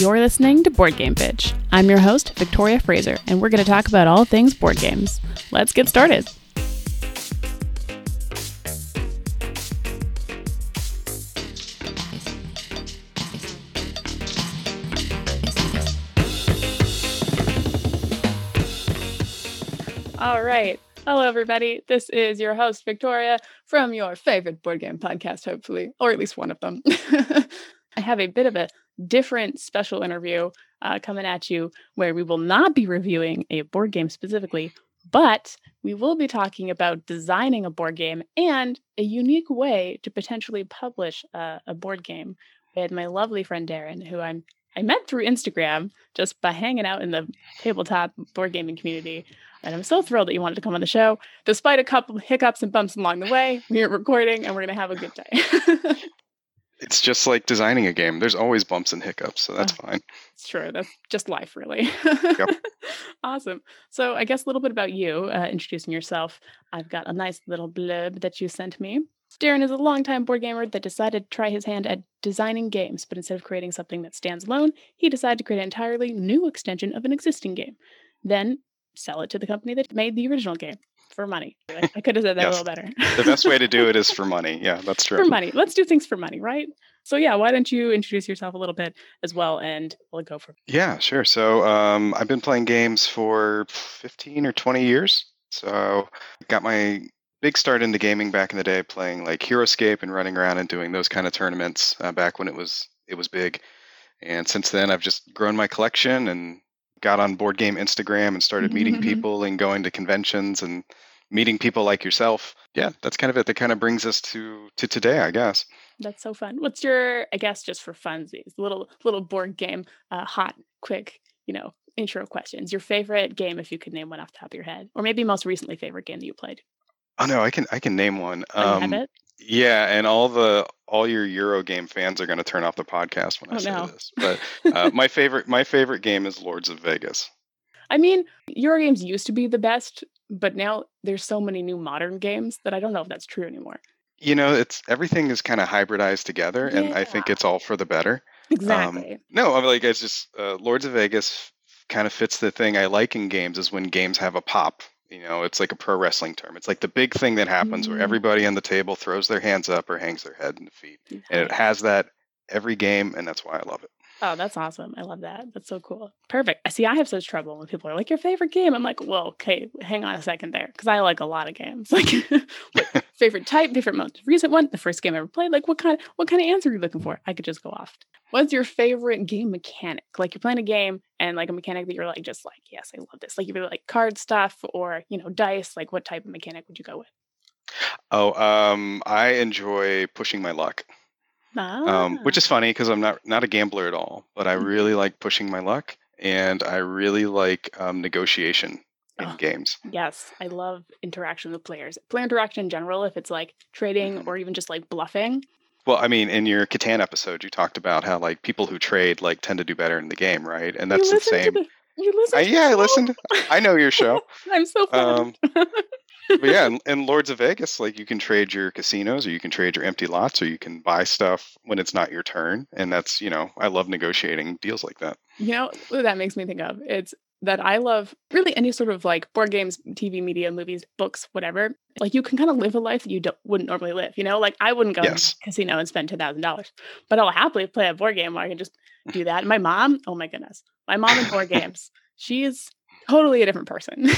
You're listening to Board Game Pitch. I'm your host, Victoria Fraser, and we're going to talk about all things board games. Let's get started. All right. Hello, everybody. This is your host, Victoria, from your favorite board game podcast, hopefully, or at least one of them. I have a bit of a different special interview uh, coming at you where we will not be reviewing a board game specifically, but we will be talking about designing a board game and a unique way to potentially publish uh, a board game with my lovely friend Darren, who I'm I met through Instagram just by hanging out in the tabletop board gaming community. And I'm so thrilled that you wanted to come on the show. Despite a couple hiccups and bumps along the way, we're recording and we're going to have a good day. it's just like designing a game. There's always bumps and hiccups, so that's oh, fine. It's true. That's just life, really. yep. Awesome. So, I guess a little bit about you, uh, introducing yourself. I've got a nice little blurb that you sent me. Darren is a longtime board gamer that decided to try his hand at designing games, but instead of creating something that stands alone, he decided to create an entirely new extension of an existing game. Then sell it to the company that made the original game for money. I could have said that yes. a little better. the best way to do it is for money. Yeah, that's true. For money. Let's do things for money, right? So yeah, why don't you introduce yourself a little bit as well, and we'll go from. Yeah, sure. So um, I've been playing games for 15 or 20 years. So got my big start into gaming back in the day, playing like HeroScape and running around and doing those kind of tournaments uh, back when it was it was big. And since then, I've just grown my collection and got on board game Instagram and started meeting mm-hmm. people and going to conventions and meeting people like yourself. Yeah, that's kind of it. That kind of brings us to to today, I guess. That's so fun. What's your, I guess, just for funsies, little little board game, uh, hot, quick, you know, intro questions. Your favorite game, if you could name one off the top of your head, or maybe most recently favorite game that you played. Oh no, I can I can name one. Um, yeah, and all the all your Euro game fans are going to turn off the podcast when I oh, say no. this. But uh, my favorite my favorite game is Lords of Vegas. I mean, Euro games used to be the best, but now there's so many new modern games that I don't know if that's true anymore. You know, it's everything is kind of hybridized together, yeah. and I think it's all for the better. Um, exactly. Um, no, I'm like it's just uh, Lords of Vegas kind of fits the thing I like in games is when games have a pop you know, it's like a pro wrestling term. It's like the big thing that happens mm-hmm. where everybody on the table throws their hands up or hangs their head in the feet. Nice. And it has that every game, and that's why I love it. Oh, that's awesome. I love that. That's so cool. Perfect. I see I have such trouble when people are like, your favorite game. I'm like, well, okay, hang on a second there. Cause I like a lot of games. Like favorite type, favorite most recent one, the first game I ever played. Like what kind of what kind of answer are you looking for? I could just go off. What's your favorite game mechanic? Like you're playing a game and like a mechanic that you're like just like, yes, I love this. Like you really like card stuff or, you know, dice. Like what type of mechanic would you go with? Oh, um, I enjoy pushing my luck. Ah. Um, which is ah. funny because I'm not not a gambler at all, but I mm-hmm. really like pushing my luck, and I really like um, negotiation in oh, games. Yes, I love interaction with players. Player interaction in general, if it's like trading mm-hmm. or even just like bluffing. Well, I mean, in your Catan episode, you talked about how like people who trade like tend to do better in the game, right? And that's the same. The, you listen? I, yeah, I listened. I know your show. I'm so fun. Um, but yeah, and, and Lords of Vegas, like you can trade your casinos or you can trade your empty lots or you can buy stuff when it's not your turn. And that's, you know, I love negotiating deals like that. You know, that makes me think of it's that I love really any sort of like board games, TV, media, movies, books, whatever. Like you can kind of live a life that you wouldn't normally live. You know, like I wouldn't go yes. to a casino and spend ten thousand dollars, but I'll happily play a board game where I can just do that. And my mom, oh my goodness, my mom in board games, she's totally a different person.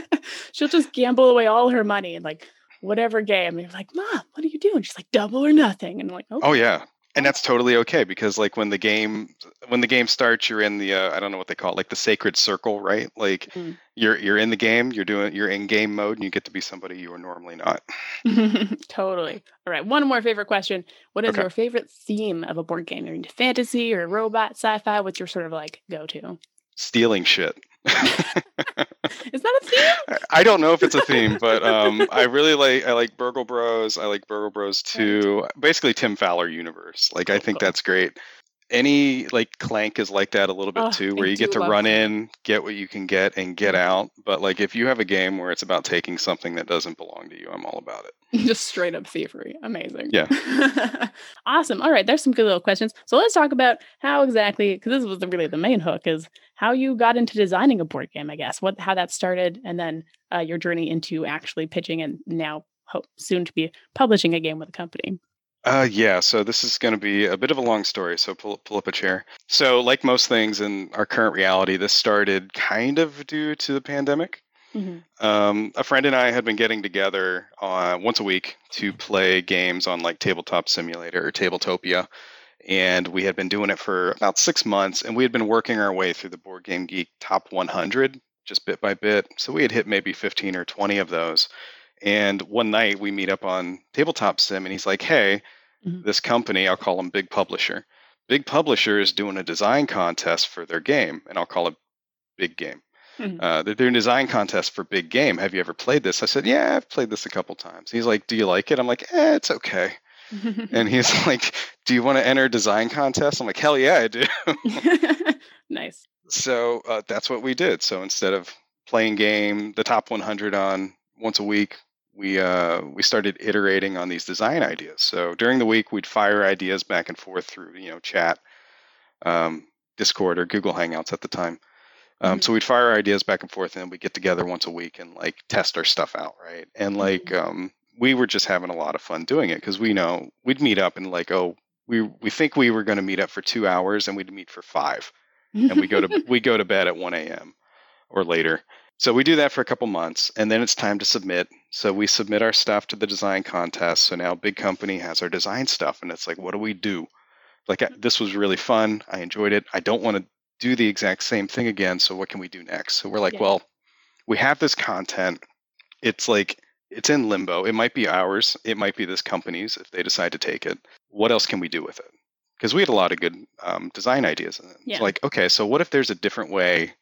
She'll just gamble away all her money and like whatever game. And you're like, Mom, what are you doing? She's like, double or nothing. And I'm like, okay. oh yeah. And that's totally okay because like when the game when the game starts, you're in the uh, I don't know what they call it, like the sacred circle, right? Like mm-hmm. you're you're in the game, you're doing you're in game mode, and you get to be somebody you are normally not. totally. All right. One more favorite question: What is okay. your favorite theme of a board game? You're into fantasy or robot, sci-fi? What's your sort of like go to? Stealing shit. Is that a theme? I don't know if it's a theme, but um, I really like I like Burgle Bros. I like Burgle Bros 2. Basically, Tim Fowers universe. Like I think that's great. Any like clank is like that a little bit Oh, too where you get to run in get what you can get and get Mhm. out but like if you have a game where it's about taking something that doesn't belong to you i'm all about it Just straight up thievery. Amazing. Yeah. awesome. All right. There's some good little questions. So let's talk about how exactly, because this was really the main hook, is how you got into designing a board game, I guess, what how that started, and then uh, your journey into actually pitching and now hope soon to be publishing a game with a company. Uh yeah so this is going to be a bit of a long story so pull, pull up a chair so like most things in our current reality this started kind of due to the pandemic Mhm. um, a friend and I had been getting together uh, once a week to play games on like Tabletop Simulator or Tabletopia. And we had been doing it for about six months, and we had been working our way through the Board Game Geek top 100 just bit by bit. So we had hit maybe 15 or 20 of those. And one night we meet up on Tabletop Sim, and he's like, Hey, Mhm. this company, I'll call them Big Publisher. Big Publisher is doing a design contest for their game, and I'll call it Big Game. Mhm. Uh, they're doing a design contest for big game. Have you ever played this? I said, yeah, I've played this a couple times. He's like, do you like it? I'm like, eh, it's okay. And he's like, do you want to enter a design contest? I'm like, hell yeah, I do. nice. so uh, that's what we did. So instead of playing game, the top 100 on once a week, we uh, we started iterating on these design ideas. So during the week, we'd fire ideas back and forth through you know chat, um, Discord or Google Hangouts at the time. Um, Mhm. So we'd fire ideas back and forth, and then we get together once a week and like test our stuff out, right? And like um, we were just having a lot of fun doing it because we know we'd meet up and like oh we we think we were going to meet up for two hours and we'd meet for five, and we go to we go to bed at one a.m. or later. So we do that for a couple months, and then it's time to submit. So we submit our stuff to the design contest. So now big company has our design stuff, and it's like, what do we do? Like I- this was really fun. I enjoyed it. I don't want to do the exact same thing again. So what can we do next? So we're like, Yeah. well, we have this content. It's like it's in limbo. It might be ours. It might be this company's if they decide to take it. What else can we do with it? Because we had a lot of good um, design ideas. in it. It's Yeah. like, okay, so what if there's a different way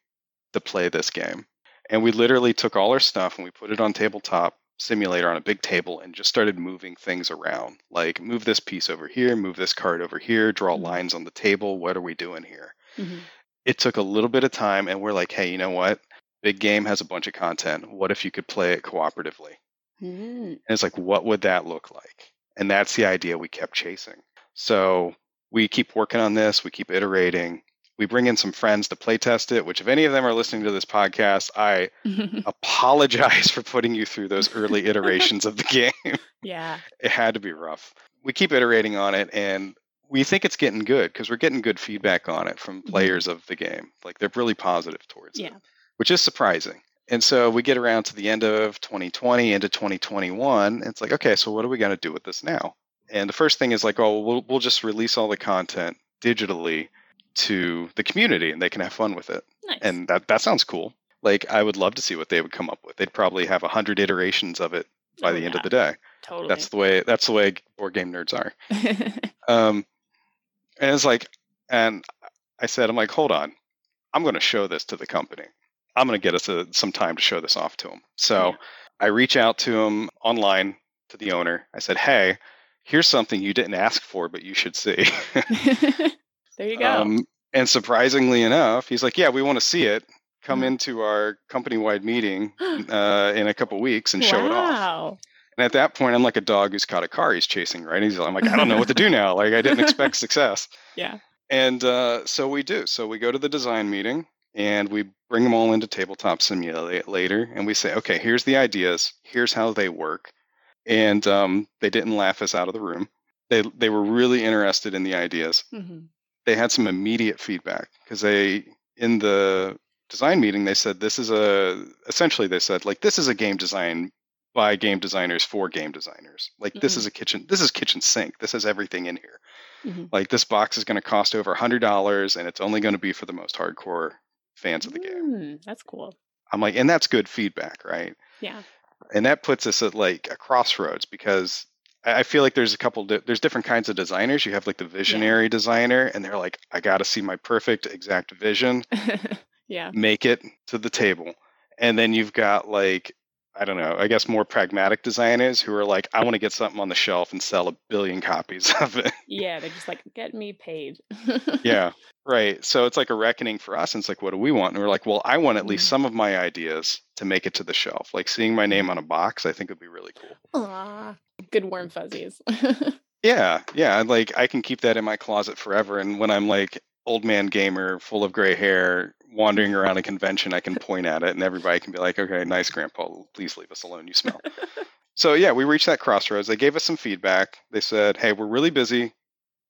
to play this game? And we literally took all our stuff and we put it on tabletop simulator on a big table and just started moving things around. Like move this piece over here, move this card over here, draw Mhm. lines on the table. What are we doing here? Mhm. It took a little bit of time and we're like, hey, you know what? Big game has a bunch of content. What if you could play it cooperatively? Mm. And it's like, what would that look like? And that's the idea we kept chasing. So we keep working on this, we keep iterating. We bring in some friends to play test it, which if any of them are listening to this podcast, I apologize for putting you through those early iterations of the game. yeah. It had to be rough. We keep iterating on it and we think it's getting good because we're getting good feedback on it from Mhm. players of the game. Like they're really positive towards it Yeah. which is surprising. And so we get around to the end of 2020 into 2021. And it's like, okay, so what are we going to do with this now? And the first thing is like, oh, we'll, we'll just release all the content digitally to the community and they can have fun with it. Nice. And that, that sounds cool. Like, I would love to see what they would come up with. They'd probably have a 100 iterations of it by Oh, the end of the day. totally. That's the way, that's the way board game nerds are. Um, and it's like, and I said, I'm like, hold on, I'm going to show this to the company. I'm going to get us a, some time to show this off to them. So Yeah. I reach out to him online to the owner. I said, hey, here's something you didn't ask for, but you should see. there you go. um, and surprisingly enough, he's like, yeah, we want to see it. Come Uh-huh. into our company wide meeting uh, in a couple weeks and show it off. wow. And at that point, I'm like a dog who's caught a car he's chasing, right? He's, I'm like, I don't know what to do now. Like, I didn't expect success. Yeah. And uh, so we do. So we go to the design meeting and we bring them all into Tabletop Simulator and we say, okay, here's the ideas. Here's how they work. And um, they didn't laugh us out of the room. They, they were really interested in the ideas. hmm They had some immediate feedback because they, in the design meeting, they said, this is a, essentially, they said, like, this is a game design by game designers for game designers. Like, this Mhm. is a kitchen, this is kitchen sink. This has everything in here hmm like this box is going to cost over a hundred dollars and it's only going to be for the most hardcore fans of the game Mm, that's cool. i'm like and that's good feedback right Yeah. and that puts us at like a crossroads because i feel like there's a couple di- there's different kinds of designers. You have like the visionary designer and they're like i got to see my perfect exact vision. Yeah. make it to the table. And then you've got like I don't know, I guess more pragmatic designers who are like, I want to get something on the shelf and sell a billion copies of it. Yeah, they're just like, get me paid. yeah, right. So it's like a reckoning for us. And it's like, what do we want? And we're like, well, I want at least Mhm. some of my ideas to make it to the shelf. Like seeing my name on a box, I think would be really cool. Aw, good warm fuzzies. Yeah, yeah. Like I can keep that in my closet forever. And when I'm like old man gamer, full of gray hair, wandering around a convention, I can point at it and everybody can be like, okay, nice, Grandpa. Please leave us alone. You smell. so yeah, we reached that crossroads. They gave us some feedback. They said, hey, we're really busy.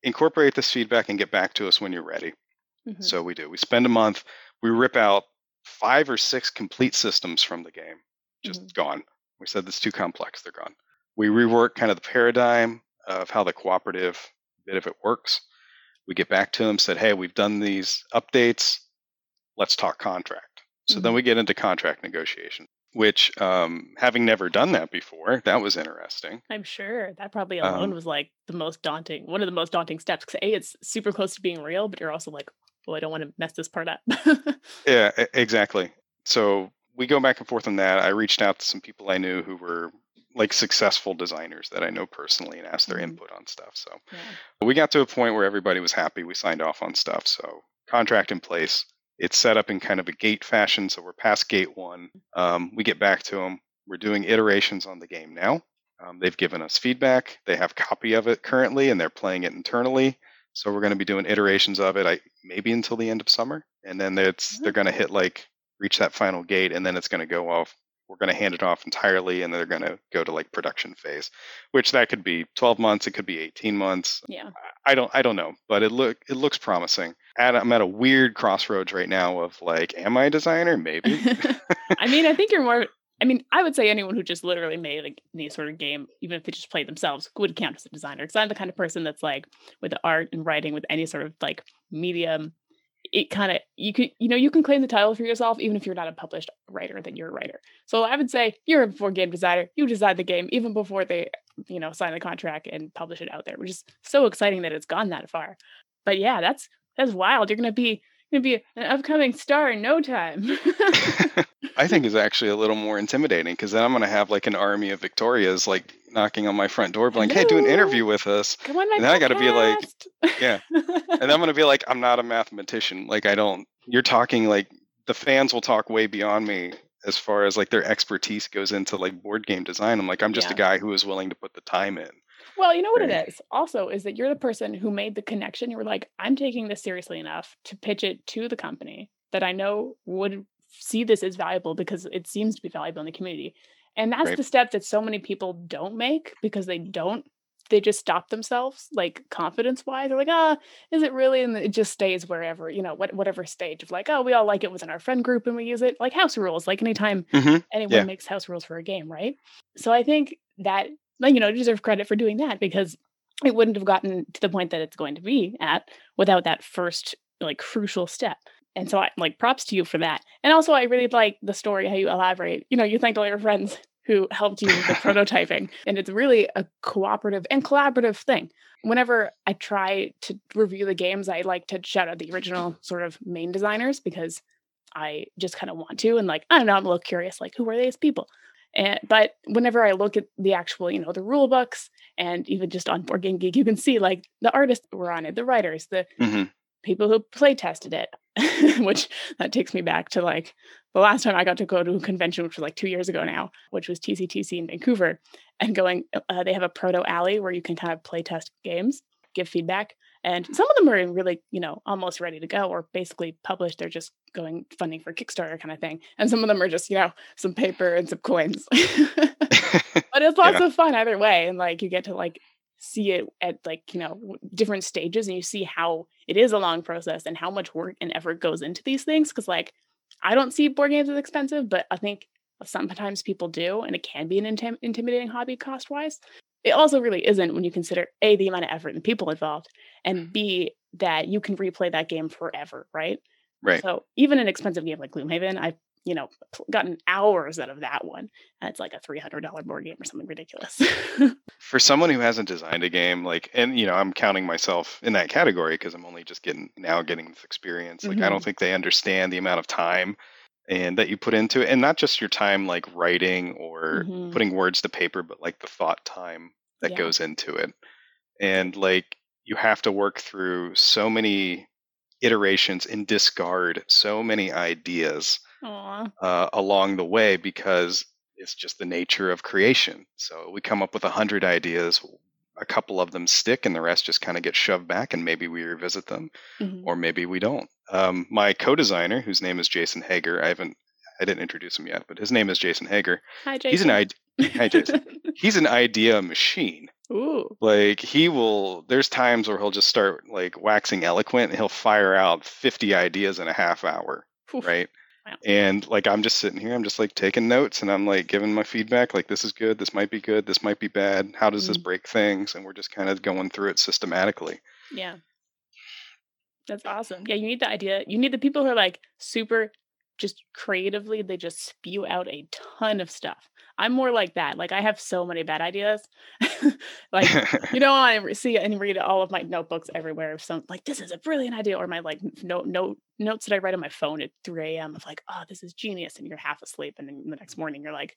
Incorporate this feedback and get back to us when you're ready. Mhm. So we do. We spend a month. We rip out five or six complete systems from the game, just gone. We said it's too complex. They're gone. We rework kind of the paradigm of how the cooperative bit of it works. We get back to them, said, "Hey, we've done these updates. Let's talk contract." So then Mhm. we get into contract negotiation, which, um, having never done that before, that was interesting. I'm sure that probably alone Um, was like the most daunting, one of the most daunting steps. Because A, it's super close to being real, but you're also like, well, I don't want to mess this part up. Yeah, exactly. So we go back and forth on that. I reached out to some people I knew who were like successful designers that I know personally and asked their Mhm. input on stuff. So yeah. we got to a point where everybody was happy. We signed off on stuff. So contract in place. It's set up in kind of a gate fashion. So we're past gate one. Um, we get back to them. We're doing iterations on the game now. Um, they've given us feedback. They have copy of it currently, and they're playing it internally. So we're going to be doing iterations of it. I maybe until the end of summer, and then it's they're going to hit like reach that final gate, and then it's going to go off. We're going to hand it off entirely, and they're going to go to like production phase, which that could be 12 months, it could be 18 months. Yeah. I don't I don't know, but it look it looks promising. At, I'm at a weird crossroads right now of like, am I a designer? Maybe. I mean, I think you're more. I mean, I would say anyone who just literally made like any sort of game, even if they just played themselves, would count as a designer. Because I'm the kind of person that's like with the art and writing, with any sort of like medium, it kind of you could you know you can claim the title for yourself even if you're not a published writer. Then you're a writer. So I would say you're a before game designer. You design the game even before they you know sign the contract and publish it out there, which is so exciting that it's gone that far. But yeah, that's that's wild. You're gonna be gonna be an upcoming star in no time. I think is actually a little more intimidating because then I'm going to have like an army of Victorias like knocking on my front door, being like, "Hey, do an interview with us." Come on, my And then I gotta be like, yeah. And I'm going to be like, "I'm not a mathematician. Like, I don't." You're talking like the fans will talk way beyond me as far as like their expertise goes into like board game design. I'm like, I'm just a guy who is willing to put the time in. Well, you know what it is. Also, is that you're the person who made the connection. You were like, I'm taking this seriously enough to pitch it to the company that I know would see this as valuable because it seems to be valuable in the community. And that's Right. the step that so many people don't make because they don't. They just stop themselves, like confidence wise. They're like, ah, is it really? And it just stays wherever, you know, what, whatever stage of like, oh, we all like it within our friend group and we use it like house rules. Like anytime Mm-hmm. anyone Yeah. makes house rules for a game, right? So I think that you know deserve credit for doing that because it wouldn't have gotten to the point that it's going to be at without that first like crucial step. And so I like props to you for that. And also I really like the story how you elaborate. You know, you thanked all your friends who helped you with the prototyping. And it's really a cooperative and collaborative thing. Whenever I try to review the games, I like to shout out the original sort of main designers because I just kind of want to. And like, I don't know, I'm a little curious, like, who are these people? And but whenever I look at the actual, you know, the rule books and even just on Board Game Geek, you can see like the artists were on it, the writers, the Mm-hmm. people who play tested it, which that takes me back to like the last time I got to go to a convention, which was like two years ago now, which was TCTC in Vancouver, and going, uh, they have a proto alley where you can kind of play test games, give feedback. And some of them are really, you know, almost ready to go or basically published. They're just going funding for Kickstarter kind of thing. And some of them are just, you know, some paper and some coins. but it's lots of fun either way. And like you get to like see it at like, you know, different stages and you see how it is a long process and how much work and effort goes into these things. Cause like I don't see board games as expensive, but I think sometimes people do, and it can be an intim- intimidating hobby cost wise. It also really isn't when you consider A, the amount of effort and people involved, and B, that you can replay that game forever, right? right. So even an expensive game like Gloomhaven, I've you know gotten hours out of that one, and it's like a three hundred dollar board game or something ridiculous. For someone who hasn't designed a game, like, and you know, I'm counting myself in that category because I'm only just getting now getting this experience. Like, I Mhm. don't think they understand the amount of time and that you put into it and not just your time like writing or Mhm. putting words to paper but like the thought time that Yeah. goes into it and like you have to work through so many iterations and discard so many ideas uh, along the way because it's just the nature of creation so we come up with a hundred ideas a couple of them stick and the rest just kind of get shoved back and maybe we revisit them Mhm. or maybe we don't. Um, my co-designer, whose name is Jason Hager, I haven't, I didn't introduce him yet, but his name is Jason Hager. Hi, Jason. He's an id- Hi, Jason. he's an idea machine. Ooh. Like he will. There's times where he'll just start like waxing eloquent, and he'll fire out 50 ideas in a half hour, Oof. right? Wow. And like I'm just sitting here, I'm just like taking notes, and I'm like giving my feedback. Like this is good, this might be good, this might be bad. How does this Mm. break things? And we're just kind of going through it systematically. Yeah. That's awesome. Yeah, you need the idea. You need the people who are like super just creatively, they just spew out a ton of stuff. I'm more like that. Like I have so many bad ideas. like you know, I see and read all of my notebooks everywhere of some like this is a brilliant idea, or my like note note notes that I write on my phone at 3 a.m. of like, oh, this is genius, and you're half asleep, and then the next morning you're like,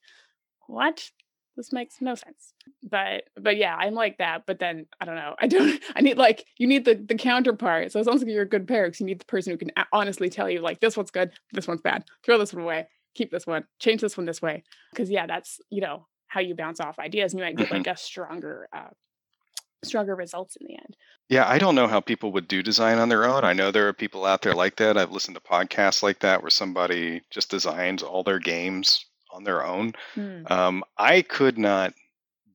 what? This makes no sense. But but yeah, I'm like that. But then I don't know. I don't. I need like you need the the counterpart. So it sounds like you're a good pair because you need the person who can honestly tell you like this one's good, this one's bad. Throw this one away. Keep this one. Change this one this way. Because yeah, that's you know how you bounce off ideas, and you might get like a stronger uh stronger results in the end. Yeah, I don't know how people would do design on their own. I know there are people out there like that. I've listened to podcasts like that where somebody just designs all their games on their own. Hmm. Um, I could not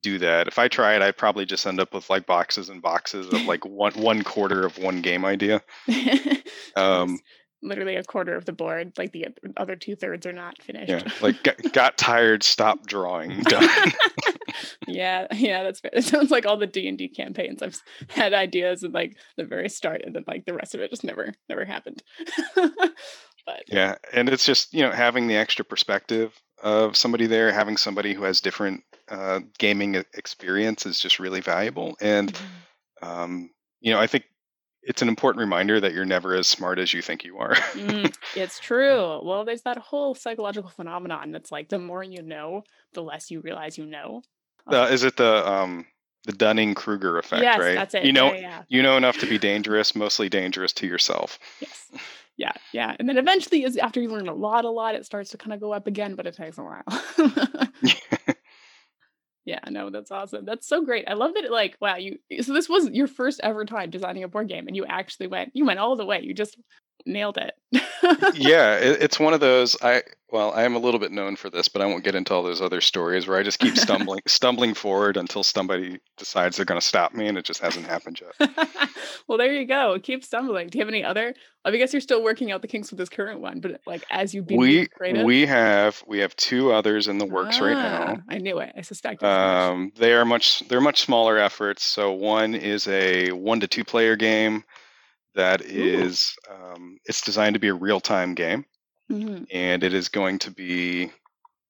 do that. If I tried, I'd probably just end up with like boxes and boxes of like one one quarter of one game idea. Um, literally a quarter of the board, like the other two thirds are not finished. yeah, like got, got tired, stopped drawing, done. yeah, yeah, that's fair. It sounds like all the D and D campaigns. I've had ideas at like the very start, and then like the rest of it just never, never happened. but Yeah, and it's just you know having the extra perspective of somebody there, having somebody who has different uh, gaming experience is just really valuable. And Mhm. um, you know, I think it's an important reminder that you're never as smart as you think you are. Mm, it's true. Well, there's that whole psychological phenomenon that's like the more you know, the less you realize you know. uh, is it the um, the Dunning Kruger effect? yes, right? that's it. You know, yeah, yeah, you know enough to be dangerous, mostly dangerous to yourself. yes, yeah, yeah. And then eventually, is after you learn a lot, a lot, it starts to kind of go up again, but it takes a while. No, that's awesome. That's so great. I love that it like, wow, you so this was your first ever time designing a board game and you actually went you went all the way. You just nailed it. Yeah, it, it's one of those. I well, I am a little bit known for this, but I won't get into all those other stories where I just keep stumbling, stumbling forward until somebody decides they're going to stop me, and it just hasn't happened yet. well, there you go. Keep stumbling. Do you have any other? I guess you're still working out the kinks with this current one, but like as you be we creative. we have we have two others in the works right now. Ah, I knew it. I much. Um, they are much they're much smaller efforts. So one is a one to two player game that is um, it's designed to be a real time game, Mhm. and it is going to be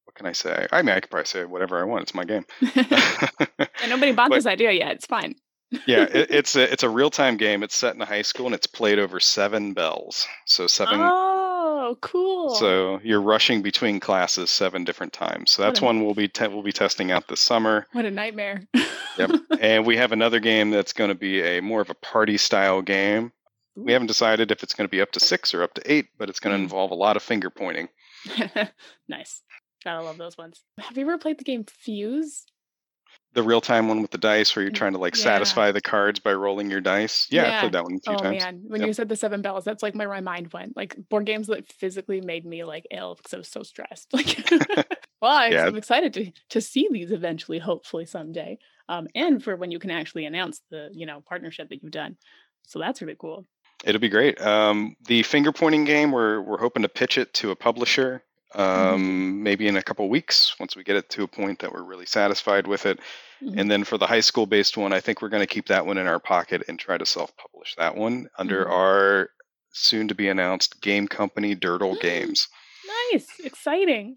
what can I say? I mean, I could probably say whatever I want. It's my game. and nobody bought But- this idea yet. It's fine. yeah, it, it's a it's a real time game. It's set in a high school and it's played over seven bells. So seven. Oh, cool. So you're rushing between classes seven different times. So that's a- one we'll be te- we'll be testing out this summer. what a nightmare. Yep. and we have another game that's going to be a more of a party style game. We haven't decided if it's going to be up to six or up to eight, but it's going to Mm. involve a lot of finger pointing. nice. Gotta love those ones. Have you ever played the game Fuse? The real time one with the dice, where you're trying to like yeah. satisfy the cards by rolling your dice. Yeah, I played that one a few Oh times. man, when Yep. you said the seven bells, that's like where my mind went. Like board games that physically made me like ill because I was so stressed. Like, well, I, Yeah. I'm excited to to see these eventually, hopefully someday. Um, and for when you can actually announce the you know partnership that you've done. So that's really cool. It'll be great. Um, the finger pointing game, we're we're hoping to pitch it to a publisher, um, maybe in a couple weeks once we get it to a point that we're really satisfied with it. Mhm. And then for the high school based one, I think we're going to keep that one in our pocket and try to self publish that one under Mhm. our soon to be announced game company, Durdle Games. Nice, exciting.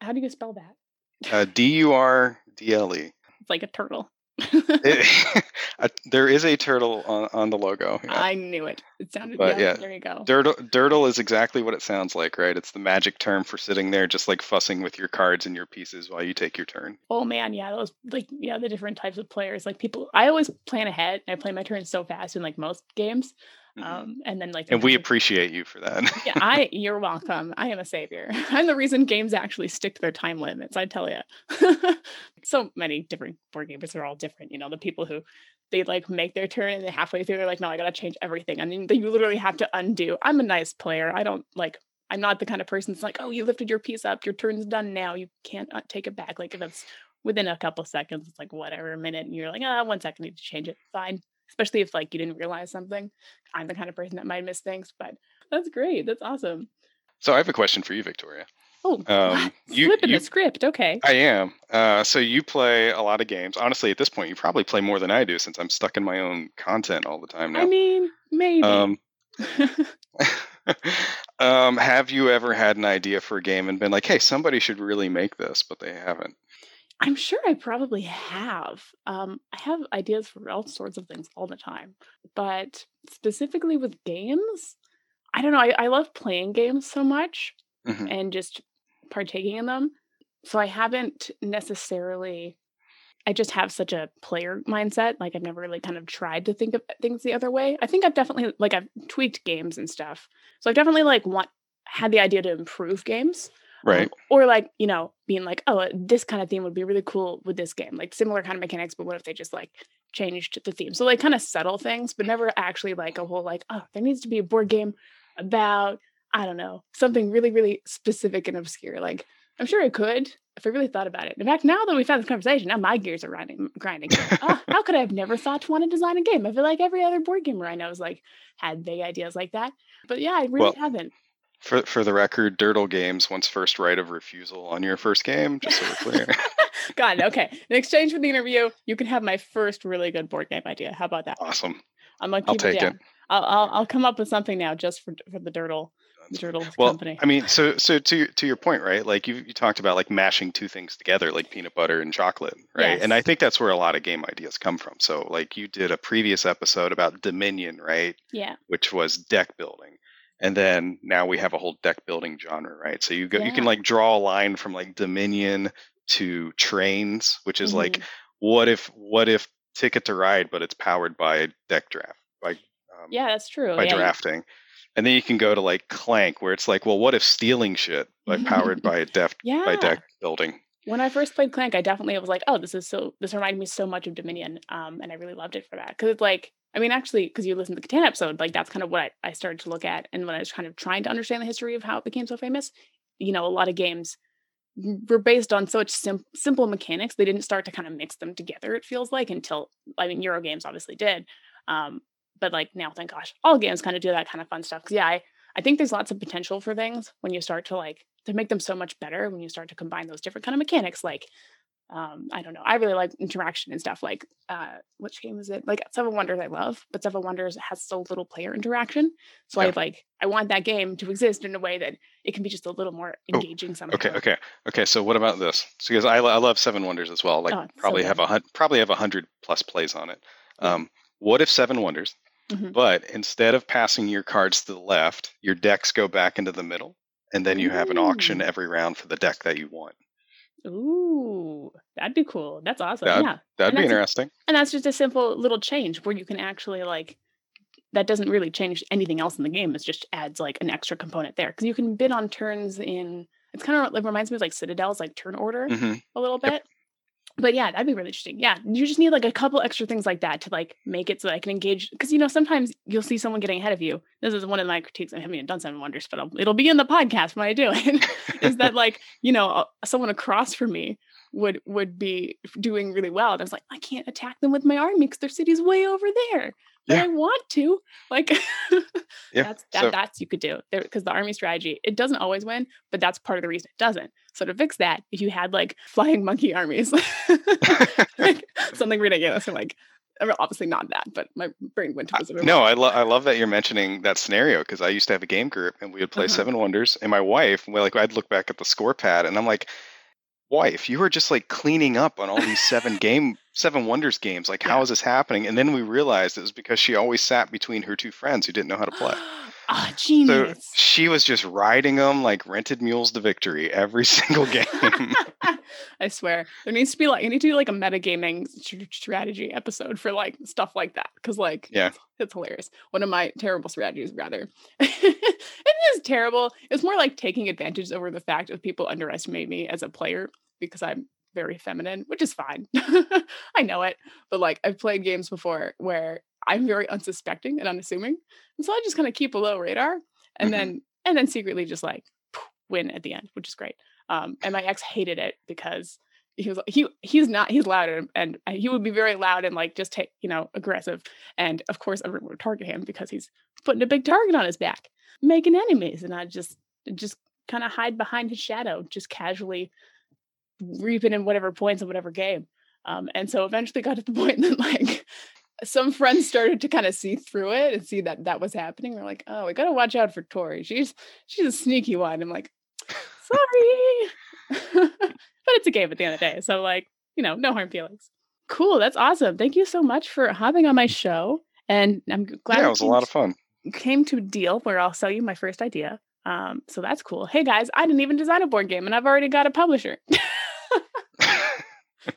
How do you spell that? Uh, D U R D L E. It's like a turtle. It, uh, there is a turtle on, on the logo. Yeah. I knew it. It sounded. But, yeah, yeah, There you go. Durdle, durdle is exactly what it sounds like, right? It's the magic term for sitting there, just like fussing with your cards and your pieces while you take your turn. Oh man, yeah, those like yeah, the different types of players. Like people, I always plan ahead. I play my turn so fast in like most games, Mhm. um, and then like and we appreciate you for that. yeah, I you're welcome. I am a savior. I'm the reason games actually stick to their time limits. I tell you, so many different board gamers are all different. You know, the people who they like make their turn and then halfway through they're like, no, I gotta change everything. I mean, you literally have to undo. I'm a nice player. I don't like. I'm not the kind of person that's like, oh, you lifted your piece up. Your turn's done now. You can't uh, take it back. Like if it's within a couple seconds, it's like whatever, a minute, and you're like, ah, one second, I need to change it. Fine. Especially if like you didn't realize something. I'm the kind of person that might miss things, but that's great. That's awesome. so I have a question for you, Victoria. Oh, Um, you- flipping you- the script. Okay. I am. Uh, so you play a lot of games. Honestly, at this point, you probably play more than I do since I'm stuck in my own content all the time now. I mean, maybe. um, um, have you ever had an idea for a game and been like, "Hey, somebody should really make this," but they haven't? I'm sure I probably have. Um, I have ideas for all sorts of things all the time, but specifically with games, I don't know. I, I love playing games so much Mhm. and just partaking in them. So I haven't necessarily. I just have such a player mindset. Like I've never really kind of tried to think of things the other way. I think I've definitely like I've tweaked games and stuff. So I've definitely like want had the idea to improve games. Um, Right. or like, you know, being like, oh, this kind of theme would be really cool with this game. Like similar kind of mechanics, but what if they just like changed the theme? So like kind of subtle things, but never actually like a whole like, oh, there needs to be a board game about, I don't know, something really, really specific and obscure. Like I'm sure I could if I really thought about it. In fact, now that we've had this conversation, now my gears are grinding grinding. oh, how could I have never thought to want to design a game? I feel like every other board gamer I know is like had big ideas like that. But yeah, I really Well, haven't. For for the record, Durdle Games wants first right of refusal on your first game, just so we're clear. God, okay. In exchange for the interview, you can have my first really good board game idea. How about that? awesome. I'm gonna I'll it take down. it. I'll, I'll I'll come up with something now just for for the Durdle the Durdle Well, company. I mean, so so to your- to your point, right? Like you you talked about like mashing two things together, like peanut butter and chocolate, right? And I think that's where a lot of game ideas come from. So like you did a previous episode about Dominion, right? yeah, Which was deck building. And then now we have a whole deck building genre, right? So you go you can like draw a line from like Dominion to trains, which is like Mhm. what if what if Ticket to Ride, but it's powered by deck draft, by um, yeah, that's true. by yeah, you- drafting. And then you can go to like Clank, where it's like, well, what if stealing shit by powered by a def yeah. by deck building? When I first played Clank, I definitely was like, oh, this is so. This reminded me so much of Dominion, um, and I really loved it for that because it's like. I mean, actually, because you listened to the Catan episode, like that's kind of what I, I started to look at. And when I was kind of trying to understand the history of how it became so famous, you know, a lot of games were based on such sim- simple mechanics. They didn't start to kind of mix them together, it feels like, until, I mean, Euro games obviously did. Um, but like now, thank gosh, all games kind of do that kind of fun stuff. Cause yeah, I, I think there's lots of potential for things when you start to like, to make them so much better when you start to combine those different kind of mechanics. Like, um, I don't know. I really like interaction and stuff. Like, uh, which game is it? Like Seven Wonders, I love, but Seven Wonders has so little player interaction. So Yeah. I like, I want that game to exist in a way that it can be just a little more Oh, engaging somehow. Okay, okay, okay. So what about this? So because I, I love Seven Wonders as well. Like Oh, it's so probably have a probably have a hundred plus plays on it. Um, what if Seven Wonders, Mhm. but instead of passing your cards to the left, your decks go back into the middle, and then you have an auction every round for the deck that you want. Ooh, that'd be cool. That's awesome. That'd- yeah. That'd And be interesting. And that's just a simple little change where you can actually like that doesn't really change anything else in the game. It just adds like an extra component there because you can bid on turns in. It's kind of it reminds me of like Citadel's like turn order hmm a little Yep. But yeah, that'd be really interesting. Yeah, you just need like a couple extra things like that to like make it so that I can engage. Because you know sometimes you'll see someone getting ahead of you. This is one of my critiques. I haven't even done Seven Wonders, but I'll, it'll be in the podcast when I do it. is that like you know uh, someone across from me would would be doing really well, and I was like, I can't attack them with my army because their city's way over there. But Yeah. I want to. Like Yeah. that's that, so that's you could do because the army strategy it doesn't always win, but that's part of the reason it doesn't. So to fix that, if you had like flying monkey armies, like, something ridiculous, and like I mean, obviously not that, but my brain went to Wizard no, I, lo- I love that you're mentioning that scenario because I used to have a game group and we would play Uh-huh. Seven Wonders, and my wife, well, like I'd look back at the score pad and I'm like, wife, you were just like cleaning up on all these seven game, seven wonders games. Like, how Yeah. is this happening? And then we realized it was because she always sat between her two friends who didn't know how to play. Ah, So genius. she was just riding them like rented mules to victory every single game. I swear, there needs to be like you need to do like a metagaming st- strategy episode for like stuff like that because like Yeah. it's, it's hilarious. One of my terrible strategies, rather, it is terrible. It's more like taking advantage over the fact of people underestimate me as a player because I'm very feminine, which is fine. I know it, but like I've played games before where I'm very unsuspecting and unassuming, and so I just kind of keep a low radar, and Mhm. then and then secretly just like win at the end, which is great. Um, and my ex hated it because he was he he's not he's loud and, and he would be very loud and like just take you know aggressive and of course everyone would target him because he's putting a big target on his back making enemies and i just just kind of hide behind his shadow just casually reaping in whatever points in whatever game um, and so eventually got to the point that like some friends started to kind of see through it and see that that was happening they're like oh we gotta watch out for tori she's she's a sneaky one i'm like sorry but it's a game at the end of the day. So like, you know, no harm feelings. Cool. That's awesome. Thank you so much for hopping on my show. And I'm glad yeah, it was a lot of fun. came to a deal where I'll sell you my first idea. Um, so that's cool. Hey guys, I didn't even design a board game and I've already got a publisher.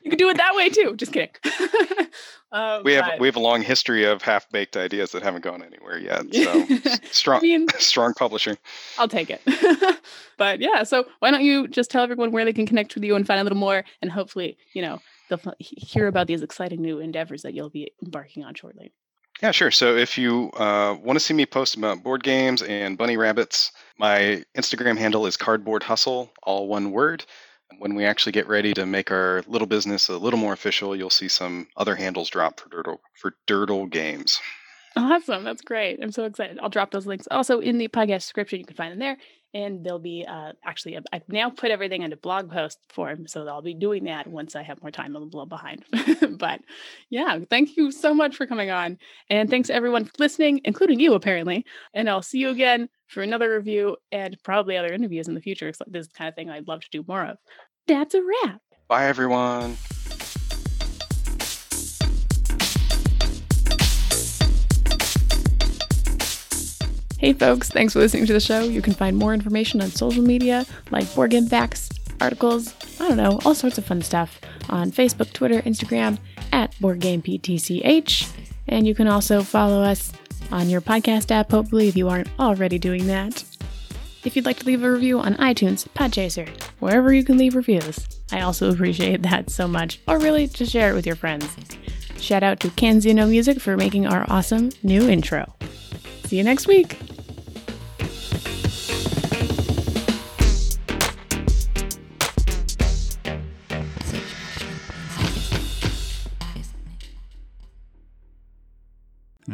you can do it that way too. Just kidding. um, we have but- we have a long history of half baked ideas that haven't gone anywhere yet. So I strong mean, strong publishing. I'll take it. but yeah, so why don't you just tell everyone where they can connect with you and find a little more, and hopefully, you know, they'll hear about these exciting new endeavors that you'll be embarking on shortly. Yeah, sure. So if you uh, want to see me post about board games and bunny rabbits, my Instagram handle is cardboard hustle, all one word. When we actually get ready to make our little business a little more official, you'll see some other handles drop for Durdle for Durdle Games. Awesome, that's great. I'm so excited. I'll drop those links also in the podcast description. You can find them there, and they'll be uh, actually I've now put everything into blog post form, so I'll be doing that once I have more time. I'm a little behind, but yeah, thank you so much for coming on, and thanks everyone for listening, including you apparently. And I'll see you again for another review and probably other interviews in the future. This is the kind of thing I'd love to do more of. That's a wrap. Bye, everyone. Hey folks, thanks for listening to the show. You can find more information on social media like board game facts, articles, I don't know, all sorts of fun stuff on Facebook, Twitter, Instagram at BoardGamePTCH. And you can also follow us on your podcast app, hopefully, if you aren't already doing that. If you'd like to leave a review on iTunes, Podchaser, wherever you can leave reviews, I also appreciate that so much. Or really, just share it with your friends. Shout out to Canzino Music for making our awesome new intro. See you next week.